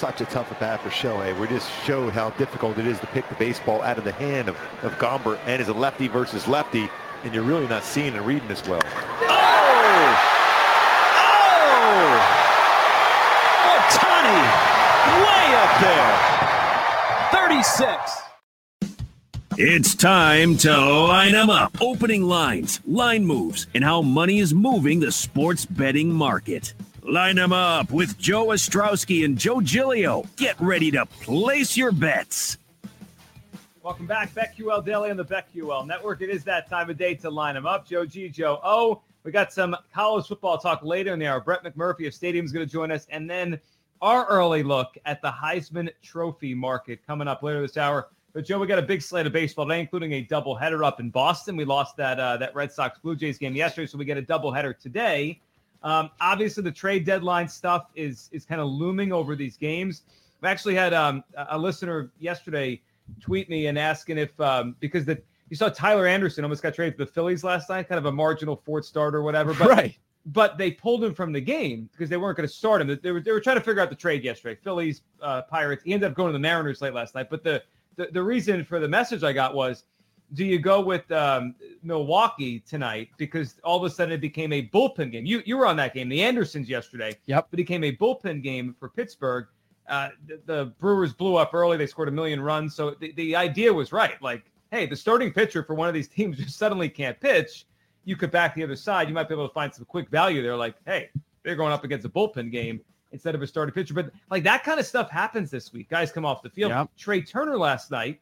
such a tough at bat for Shohei. We just showed how difficult it is to pick the baseball out of the hand of, of Gomber and as a lefty versus lefty, and you're really not seeing and reading as well. Oh! Oh! Ohtani way up there. 36. It's time to line them up. Opening lines, line moves, and how money is moving the sports betting market. Line them up with Joe Ostrowski and Joe Giglio. Get ready to place your bets. Welcome back, BetQL Daily on the BetQL Network. It is that time of day to line them up. Joe G, Joe O. We got some college football talk later in the hour. Brett McMurphy of Stadium is going to join us, and then our early look at the Heisman Trophy market coming up later this hour. But Joe, we got a big slate of baseball today, including a doubleheader up in Boston. We lost that uh, that Red Sox Blue Jays game yesterday, so we get a doubleheader today. Um, obviously, the trade deadline stuff is is kind of looming over these games. We actually had um, a listener yesterday tweet me and asking if um, because the you saw Tyler Anderson almost got traded to the Phillies last night, kind of a marginal fourth starter or whatever. But, right. But they pulled him from the game because they weren't going to start him. They were they were trying to figure out the trade yesterday. Phillies, uh, Pirates. He ended up going to the Mariners late last night. But the, the the reason for the message I got was do you go with um, Milwaukee tonight because all of a sudden it became a bullpen game? You you were on that game, the Andersons yesterday. Yep. But it became a bullpen game for Pittsburgh. Uh, the, the, Brewers blew up early. They scored a million runs. So the, the idea was right. Like, hey, the starting pitcher for one of these teams just suddenly can't pitch. You could back the other side. You might be able to find some quick value there. Like, hey, they're going up against a bullpen game instead of a starting pitcher. But like that kind of stuff happens this week. Guys come off the field. Yep. Trea Turner last night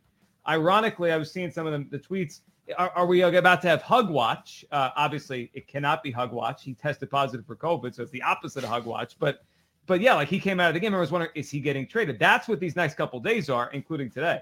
Ironically, I was seeing some of them, the tweets. Are, are we about to have Hug Watch? Uh, obviously, it cannot be Hug Watch. He tested positive for COVID, so it's the opposite of Hug Watch. But, but yeah, like he came out of the game. I was wondering, is he getting traded? That's what these next couple days are, including today.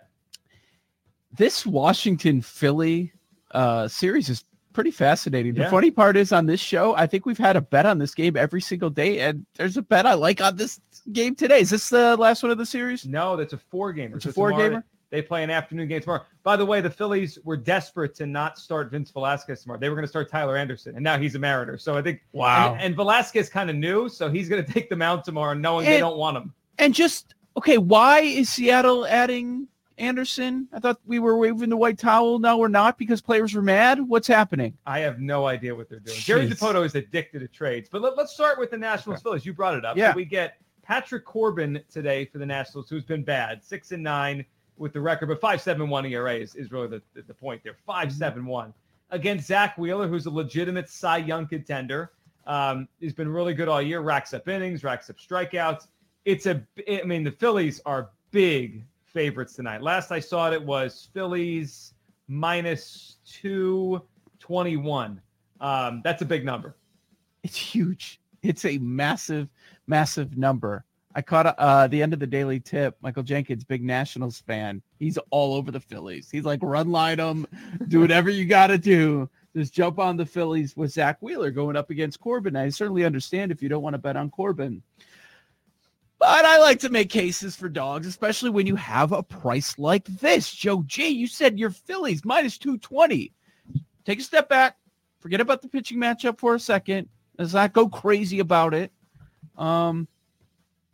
This Washington Philly uh, series is pretty fascinating. The Yeah. funny part is on this show, I think we've had a bet on this game every single day, and there's a bet I like on this game today. Is this the last one of the series? No, that's a four gamer. It's a four-gamer? They play an afternoon game tomorrow. By the way, the Phillies were desperate to not start Vince Velasquez tomorrow. They were going to start Tyler Anderson, and now he's a Mariner. So I think Wow. And, and Velasquez kind of knew, so he's going to take them out tomorrow, knowing they don't want him. And just okay, why is Seattle adding Anderson? I thought we were waving the white towel. Now we're not because players were mad. What's happening? I have no idea what they're doing. Jerry Jeez. Dipoto is addicted to trades. But let, us start with the Nationals Phillies. You brought it up. Yeah. So we get Patrick Corbin today for the Nationals, who's been bad, six and nine with the record, but five seven one ERA is, is really the, the, point there. Five seven one against Zack Wheeler, who's a legitimate Cy Young contender. Um, he's been really good all year. Racks up innings, racks up strikeouts. It's a. I mean, the Phillies are big favorites tonight. Last I saw it, it was Phillies minus two twenty one. Um, that's a big number. It's huge. It's a massive, massive number. I caught uh, the end of the daily tip. Michael Jenkins, big Nationals fan. He's all over the Phillies. He's like, run line them, do whatever you got to do. Just jump on the Phillies with Zack Wheeler going up against Corbin. I certainly understand if you don't want to bet on Corbin. But I like to make cases for dogs, especially when you have a price like this. Joe G, you said your Phillies minus 220. Take a step back. Forget about the pitching matchup for a second. Let's not go crazy about it. Um,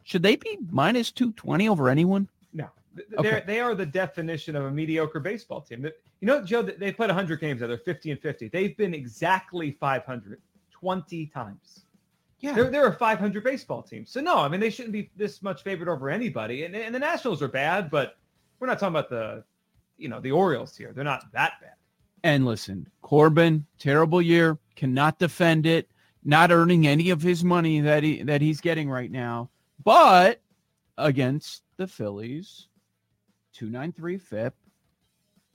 should they be minus 220 over anyone? No, Okay. they're they are the definition of a mediocre baseball team. You know, Joe, they played 100 games now. They're 50 and 50. They've been exactly 500 20 times. Yeah. They're, they're a 500 baseball team. So, no, I mean, they shouldn't be this much favored over anybody. And, and the Nationals are bad, but we're not talking about the, you know, the Orioles here. They're not that bad. And listen, Corbin, terrible year, cannot defend it, not earning any of his money that he that he's getting right now. But against the Phillies, 293 FIP,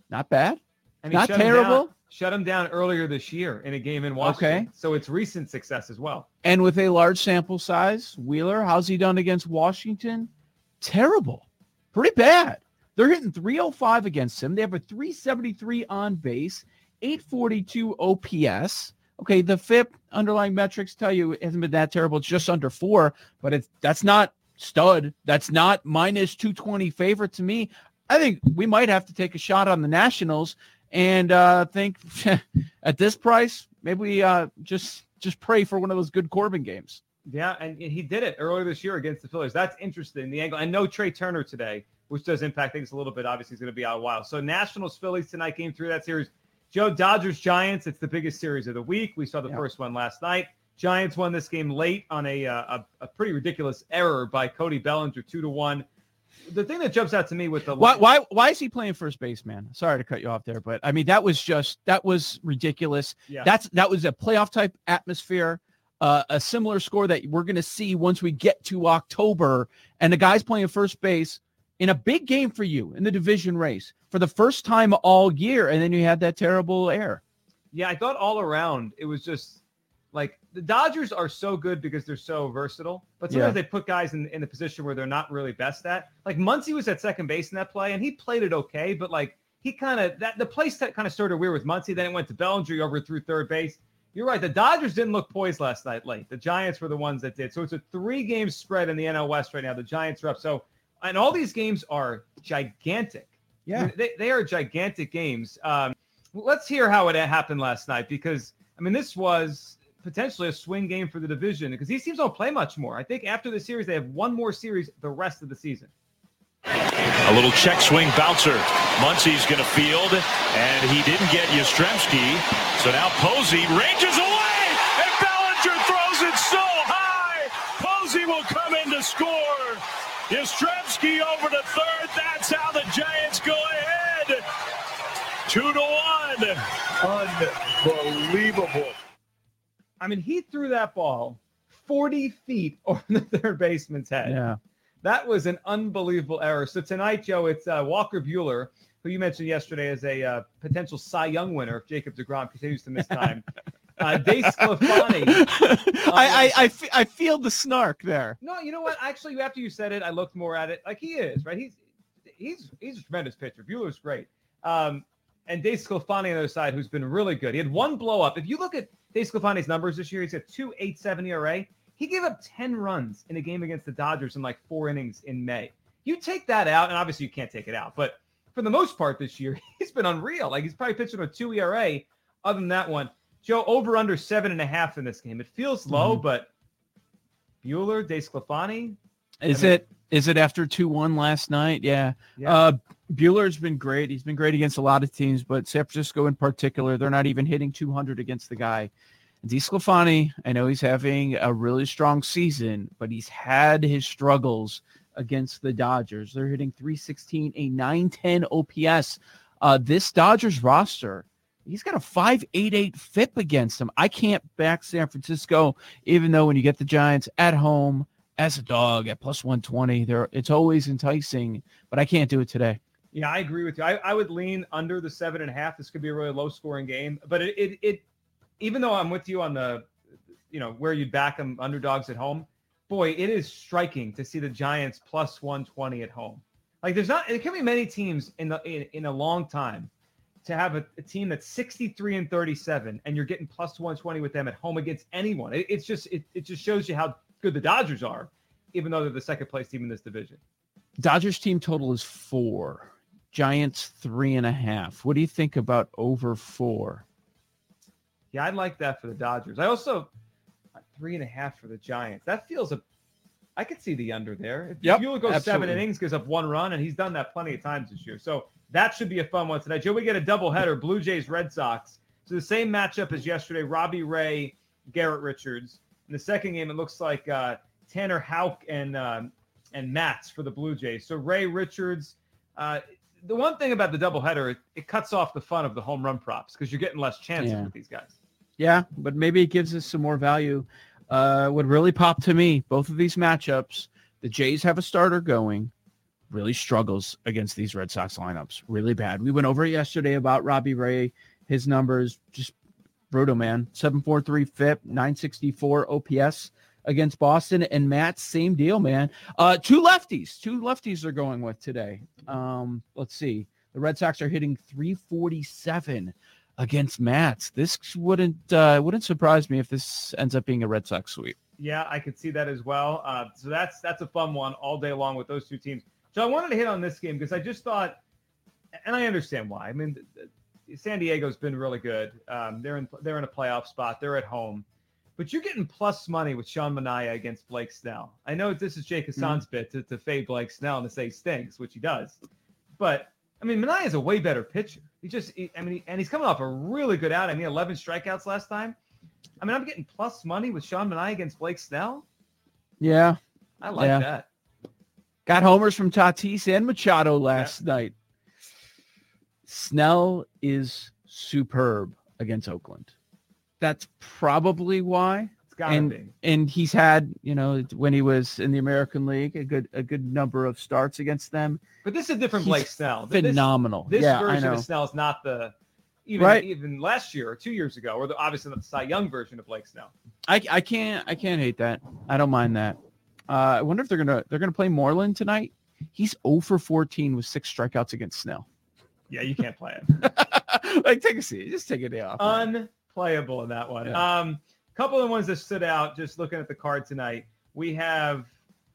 not bad. And Not terrible. down- shut him down earlier this year in a game in Washington. Okay. So it's recent success as well. And with a large sample size, Wheeler, how's he done against Washington? Terrible. Pretty bad. They're hitting 305 against him. They have a 373 on base, 842 OPS. Okay, the FIP underlying metrics tell you it hasn't been that terrible. It's just under four, but it's that's not stud. That's not minus 220 favorite to me. I think we might have to take a shot on the Nationals and uh, think at this price, maybe we uh, just just pray for one of those good Corbin games. Yeah, and he did it earlier this year against the Phillies. That's interesting. The angle, and no Trea Turner today, which does impact things a little bit. Obviously, he's going to be out a while. So Nationals Phillies tonight, game three of that series. Joe Dodgers Giants. It's the biggest series of the week. We saw the Yeah. first one last night. Giants won this game late on a, uh, a a pretty ridiculous error by Cody Bellinger, two to one. The thing that jumps out to me with the Why, why, why is he playing first base, man? Sorry to cut you off there, but I mean that was just that was ridiculous. Yeah. That's that was a playoff type atmosphere, uh, a similar score that we're going to see once we get to October, and the guy's playing first base in a big game for you in the division race for the first time all year, and then you had that terrible error. Yeah, I thought all around it was just like the Dodgers are so good because they're so versatile, but sometimes Yeah. they put guys in, in the position where they're not really best at. Like Muncy was at second base in that play, and he played it okay, but like he kind of that the play set kind of started weird with Muncy. Then it went to Bellinger over through third base. You're right. The Dodgers didn't look poised last night late. The Giants were the ones that did. So it's a three game spread in the NL West right now. The Giants are up. So and all these games are gigantic. Yeah, They, they are gigantic games. Um, let's hear how it happened last night because, I mean, this was potentially a swing game for the division because these teams don't play much more. I think after the series, they have one more series the rest of the season. A little check swing bouncer. Muncy's going to field, and he didn't get Yastrzemski. So now Posey ranges away, and Bellinger throws it so high. Posey will come in to score. Yastrzemski over to third. That's how the Giants go ahead. Two to one. Unbelievable. I mean, he threw that ball 40 feet over the third baseman's head. Yeah. That was an unbelievable error. So tonight, Joe, it's uh, Walker Buehler, who you mentioned yesterday as a uh, potential Cy Young winner if Jacob deGrom continues to miss time. uh, DeSclafani. I, I, I, fe- I feel the snark there. No, you know what? Actually, after you said it, I looked more at it. Like he is, right? He's he's he's a tremendous pitcher. Buehler's great. Um, and DeSclafani on the other side, who's been really good. He had one blow up. If you look at DeSclafani's numbers this year, he's got two eight seven ERA. He gave up 10 runs in a game against the Dodgers in like four innings in May. You take that out, and obviously you can't take it out, but for the most part this year, he's been unreal. Like he's probably pitching with two ERA. Other than that one, Joe over under seven and a half in this game. It feels low, Mhm. but Buehler, De Sclafani, Is I mean- it is it after two one last night? Yeah. Yeah. Uh Buehler's been great. He's been great against a lot of teams, but San Francisco in particular, they're not even hitting 200 against the guy. DeSclafani, I know he's having a really strong season, but he's had his struggles against the Dodgers. They're hitting 316, a 910 OPS. Uh, this Dodgers roster, he's got a 588 FIP against him. I can't back San Francisco, even though when you get the Giants at home as a dog at plus 120, there it's always enticing, but I can't do it today. Yeah, I agree with you. I, I would lean under the seven and a half. This could be a really low scoring game, but it, it, it even though I'm with you on the, you know, where you'd back them underdogs at home, boy, it is striking to see the Giants plus 120 at home. Like there's not, there can be many teams in the in, in a long time to have a, a team that's 63 and 37, and you're getting plus 120 with them at home against anyone. It, it's just it, it just shows you how good the Dodgers are, even though they're the second place team in this division. Dodgers team total is four. Giants three and a half. What do you think about over four? Yeah, I'd like that for the Dodgers. I also uh, three and a half for the Giants. That feels a. I could see the under there. If Yep, Buehler goes seven innings, gives up one run, and he's done that plenty of times this year. So that should be a fun one tonight. Joe, we get a doubleheader: Blue Jays, Red Sox. So the same matchup as yesterday: Robbie Ray, Garrett Richards. In the second game, it looks like uh, Tanner Houck and um, and Matz for the Blue Jays. So Ray Richards. Uh, the one thing about the doubleheader, it, it cuts off the fun of the home run props because you're getting less chances Yeah. with these guys. Yeah, but maybe it gives us some more value. Uh, what really popped to me, both of these matchups, the Jays have a starter going, really struggles against these Red Sox lineups, really bad. We went over it yesterday about Robbie Ray, his numbers, just brutal, man. 743 FIP, 964 OPS against Boston. And Matt, same deal, man. Uh, two lefties, two lefties are going with today. Um, let's see. The Red Sox are hitting 347 against Matz. This wouldn't uh, wouldn't surprise me if this ends up being a Red Sox sweep. Yeah, I could see that as well. Uh, so that's that's a fun one all day long with those two teams. So I wanted to hit on this game because I just thought, and I understand why. I mean, San Diego's been really good. Um, they're in they're in a playoff spot. They're at home, but you're getting plus money with Sean Manaea against Blake Snell. I know this is Jake Hassan's Mm-hmm. bit to, to fade Blake Snell and to say he stinks, which he does. But I mean, Manaea is a way better pitcher. He just, he- I mean, he, and he's coming off a really good out. I mean, 11 strikeouts last time. I mean, I'm getting plus money with Sean Manaea against Blake Snell. Yeah. I like Yeah. that. Got homers from Tatis and Machado last night. Snell is superb against Oakland. That's probably why. And be. and he's had, you know, when he was in the American League, a good a good number of starts against them. But this is a different He's Blake Snell. Th- This, Phenomenal. this yeah, version of Snell is not the even Right. even last year or two years ago, or the obviously the Cy Young version of Blake Snell. I I can't I can't hate that. I don't mind that. Uh, I wonder if they're gonna they're gonna play Moreland tonight. He's 0 for 14 with six strikeouts against Snell. Yeah, you can't play it. like take a seat, just take a day off. man. Unplayable in that one. Yeah. Um, couple of the ones that stood out just looking at the card tonight. We have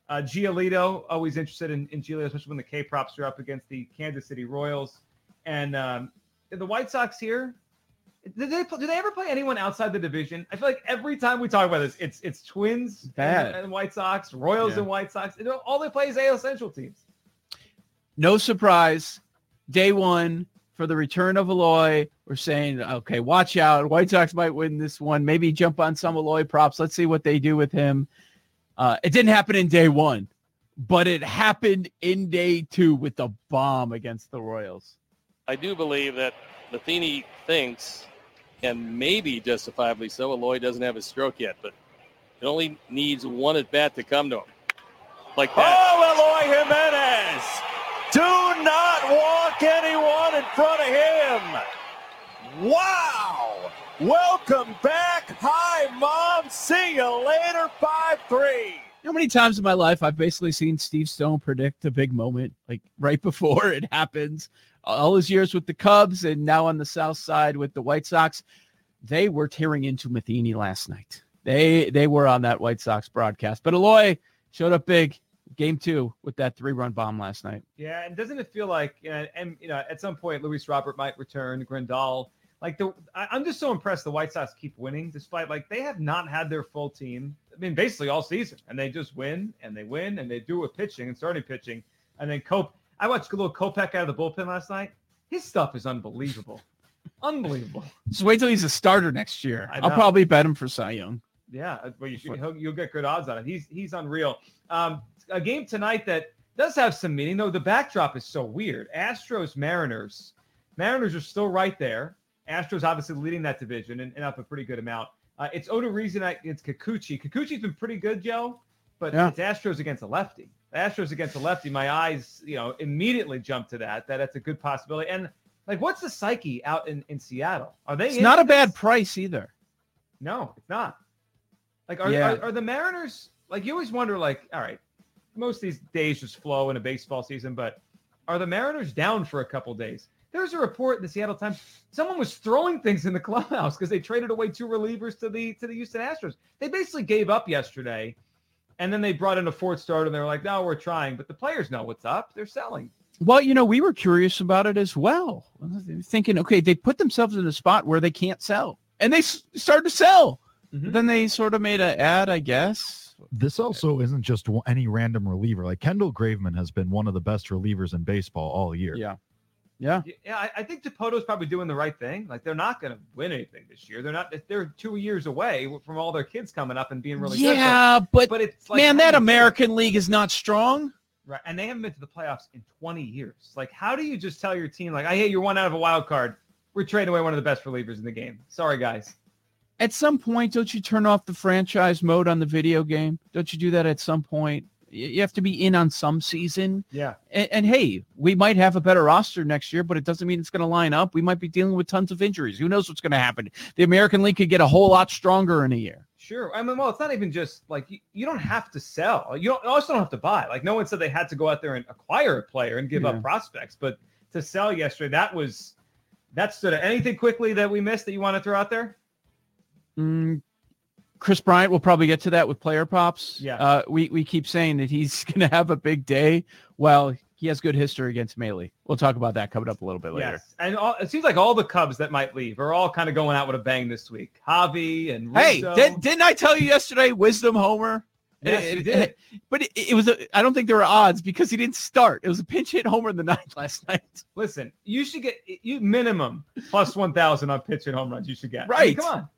uh, Giolito, always interested in, in Giolito, especially when the K props are up against the Kansas City Royals. And um, the White Sox here, did they do they ever play anyone outside the division? I feel like every time we talk about this, it's it's Twins Bad. And, and White Sox, Royals Yeah. and White Sox. You All they play is AL Central teams. no surprise. Day one for the return of Eloy. We're saying, okay, watch out. White Sox might win this one. Maybe jump on some Eloy props. Let's see what they do with him. Uh, it didn't happen in day one, but it happened in day two with the bomb against the Royals. I do believe that Matheny thinks, and maybe justifiably so, Eloy doesn't have his stroke yet, but it only needs one at bat to come to him. Like that. Oh, Eloy Jimenez! Do not walk anyone in front of him! Wow! Welcome back. Hi, Mom. See you later. 5 3. You know how many times in my life I've basically seen Steve Stone predict a big moment like right before it happens. All his years with the Cubs and now on the South Side with the White Sox, they were tearing into Matheny last night. They they were on that White Sox broadcast, but Eloy showed up big game two with that three run bomb last night. Yeah, and doesn't it feel like, and, and you know, at some point, Luis Robert might return, Grandal. Like the, I, I'm just so impressed. The White Sox keep winning, despite like they have not had their full team. I mean, basically all season, and they just win and they win and they do it with pitching and starting pitching, and then Cope. I watched a little Kopech out of the bullpen last night. His stuff is unbelievable, unbelievable. Just wait till he's a starter next year. I I'll probably bet him for Cy Young. Yeah, uh, well, you should, he'll, you'll get good odds on it. He's he's unreal. Um, a game tonight that does have some meaning, though. The backdrop is so weird. Astros, Mariners. Mariners are still right there. Astros obviously leading that division and, and up a pretty good amount. Uh, it's Odorizzi against Kikuchi. Kikuchi's been pretty good, Joe, but Yeah. it's Astros against a lefty. Astros against a lefty. My eyes, you know, immediately jump to that. That that's a good possibility. And like, what's the psyche out in in Seattle? Are they? It's not a bad price either. No, it's not. Like, are, Yeah. are, are the Mariners like you always wonder? Like, all right, most of these days just flow in a baseball season, but are the Mariners down for a couple days? There's a report in the Seattle Times. Someone was throwing things in the clubhouse because they traded away two relievers to the to the Houston Astros. They basically gave up yesterday, and then they brought in a fourth starter. and They were like, "No, we're trying," but the players know what's up. They're selling. Well, you know, we were curious about it as well. Thinking, okay, they put themselves in a spot where they can't sell. And they s- started to sell. Mhm. Then they sort of made an ad, I guess. This also isn't just any random reliever. Like Kendall Graveman has been one of the best relievers in baseball all year. Yeah. Yeah. Yeah, I, I think Dipoto's probably doing the right thing. Like they're not going to win anything this year. They're not. They're two years away from all their kids coming up and being really good. yeah, but, But, it's like man, that? American League is not strong. right? And they haven't been to the playoffs in 20 years. Like, how do you just tell your team, like, "I hey, you're one out of a wild card. We're trading away one of the best relievers in the game. Sorry, guys." At some point, don't you turn off the franchise mode on the video game? Don't you do that at some point? You have to be in on some season. Yeah. And, and hey, we might have a better roster next year, but it doesn't mean it's going to line up. We might be dealing with tons of injuries. Who knows what's going to happen? The American League could get a whole lot stronger in a year. Sure. I mean, well, it's not even just like you, you don't have to sell. You don't also don't have to buy. Like no one said they had to go out there and acquire a player and give Yeah. up prospects, but to sell yesterday, that was that stood. Anything quickly that we missed that you want to throw out there? Mm, Kris Bryant will probably get to that with player props. Yeah. Uh, we, we keep saying that he's going to have a big day. Well, he has good history against Mahle. We'll talk about that coming up a little bit later. Yes, and all, it seems like all the Cubs that might leave are all kind of going out with a bang this week. Javi and Hey, Rizzo. did, didn't I tell you yesterday? Wisdom Homer. Yes, It- you it- did. but it, it was. A, I don't think there were odds because he didn't start. It was a pinch hit homer in the ninth last night. Listen, you should get you minimum plus one thousand on pitch and home runs. You should get I mean, Right. come on,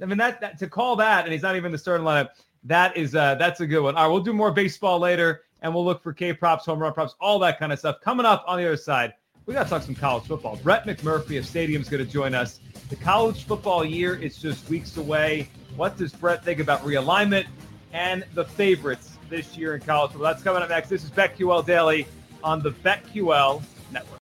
I mean that, that to call that, and he's not even the starting lineup. That is uh that's a good one. All right, we'll do more baseball later, and we'll look for K props, home run props, all that kind of stuff coming up on the other side. We got to talk some college football. Brett McMurphy of Stadium's going to join us. The college football year is just weeks away. What does Brett think about realignment and the favorites this year in college football? That's coming up next. This is BetQL Daily on the BetQL Network.